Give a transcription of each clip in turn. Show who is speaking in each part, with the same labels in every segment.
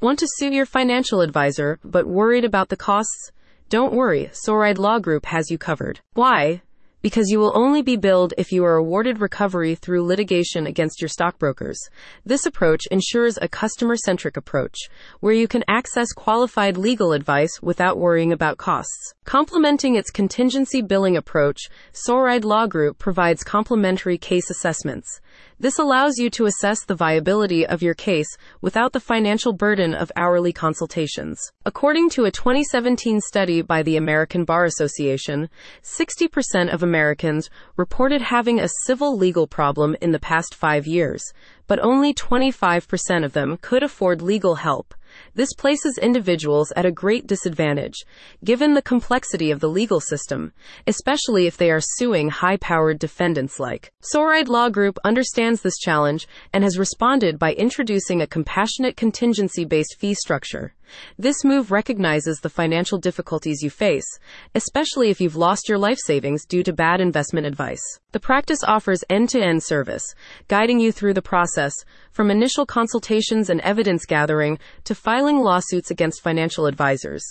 Speaker 1: Want to sue your financial advisor, but worried about the costs? Don't worry, Soreide Law Group has you covered. Why? because you will only be billed if you are awarded recovery through litigation against your stockbrokers. This approach ensures a customer centric approach, where you can access qualified legal advice without worrying about costs. Complementing its contingency billing approach, Soreide Law Group provides complimentary case assessments. This allows you to assess the viability of your case without the financial burden of hourly consultations. According to a 2017 study by the American Bar Association, 60% of Americans reported having a civil legal problem in the past five years, but only 25% of them could afford legal help. This places individuals at a great disadvantage, given the complexity of the legal system, especially if they are suing high powered defendants like. Soreide Law Group understands this challenge and has responded by introducing a compassionate contingency based fee structure. This move recognizes the financial difficulties you face, especially if you've lost your life savings due to bad investment advice. The practice offers end to end service, guiding you through the process from initial consultations and evidence gathering to filing lawsuits against financial advisors.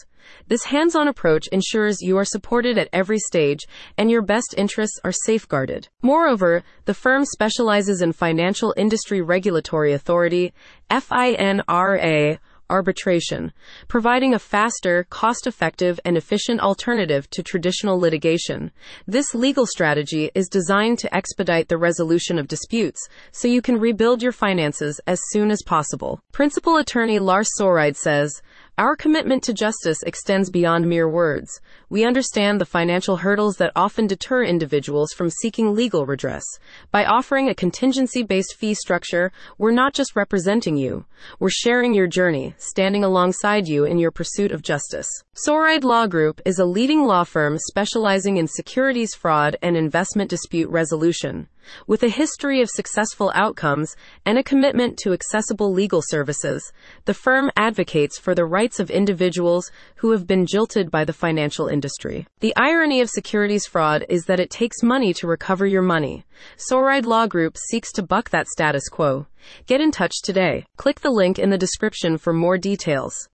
Speaker 1: This hands on approach ensures you are supported at every stage and your best interests are safeguarded. Moreover, the firm specializes in Financial Industry Regulatory Authority, FINRA, arbitration, providing a faster, cost effective, and efficient alternative to traditional litigation. This legal strategy is designed to expedite the resolution of disputes so you can rebuild your finances as soon as possible. Principal attorney Lars Soreide says, our commitment to justice extends beyond mere words. We understand the financial hurdles that often deter individuals from seeking legal redress. By offering a contingency based fee structure, we're not just representing you, we're sharing your journey, standing alongside you in your pursuit of justice. Soreide Law Group is a leading law firm specializing in securities fraud and investment dispute resolution. With a history of successful outcomes and a commitment to accessible legal services, the firm advocates for the rights of individuals who have been jilted by the financial industry. The irony of securities fraud is that it takes money to recover your money. Soreide Law Group seeks to buck that status quo. Get in touch today. Click the link in the description for more details.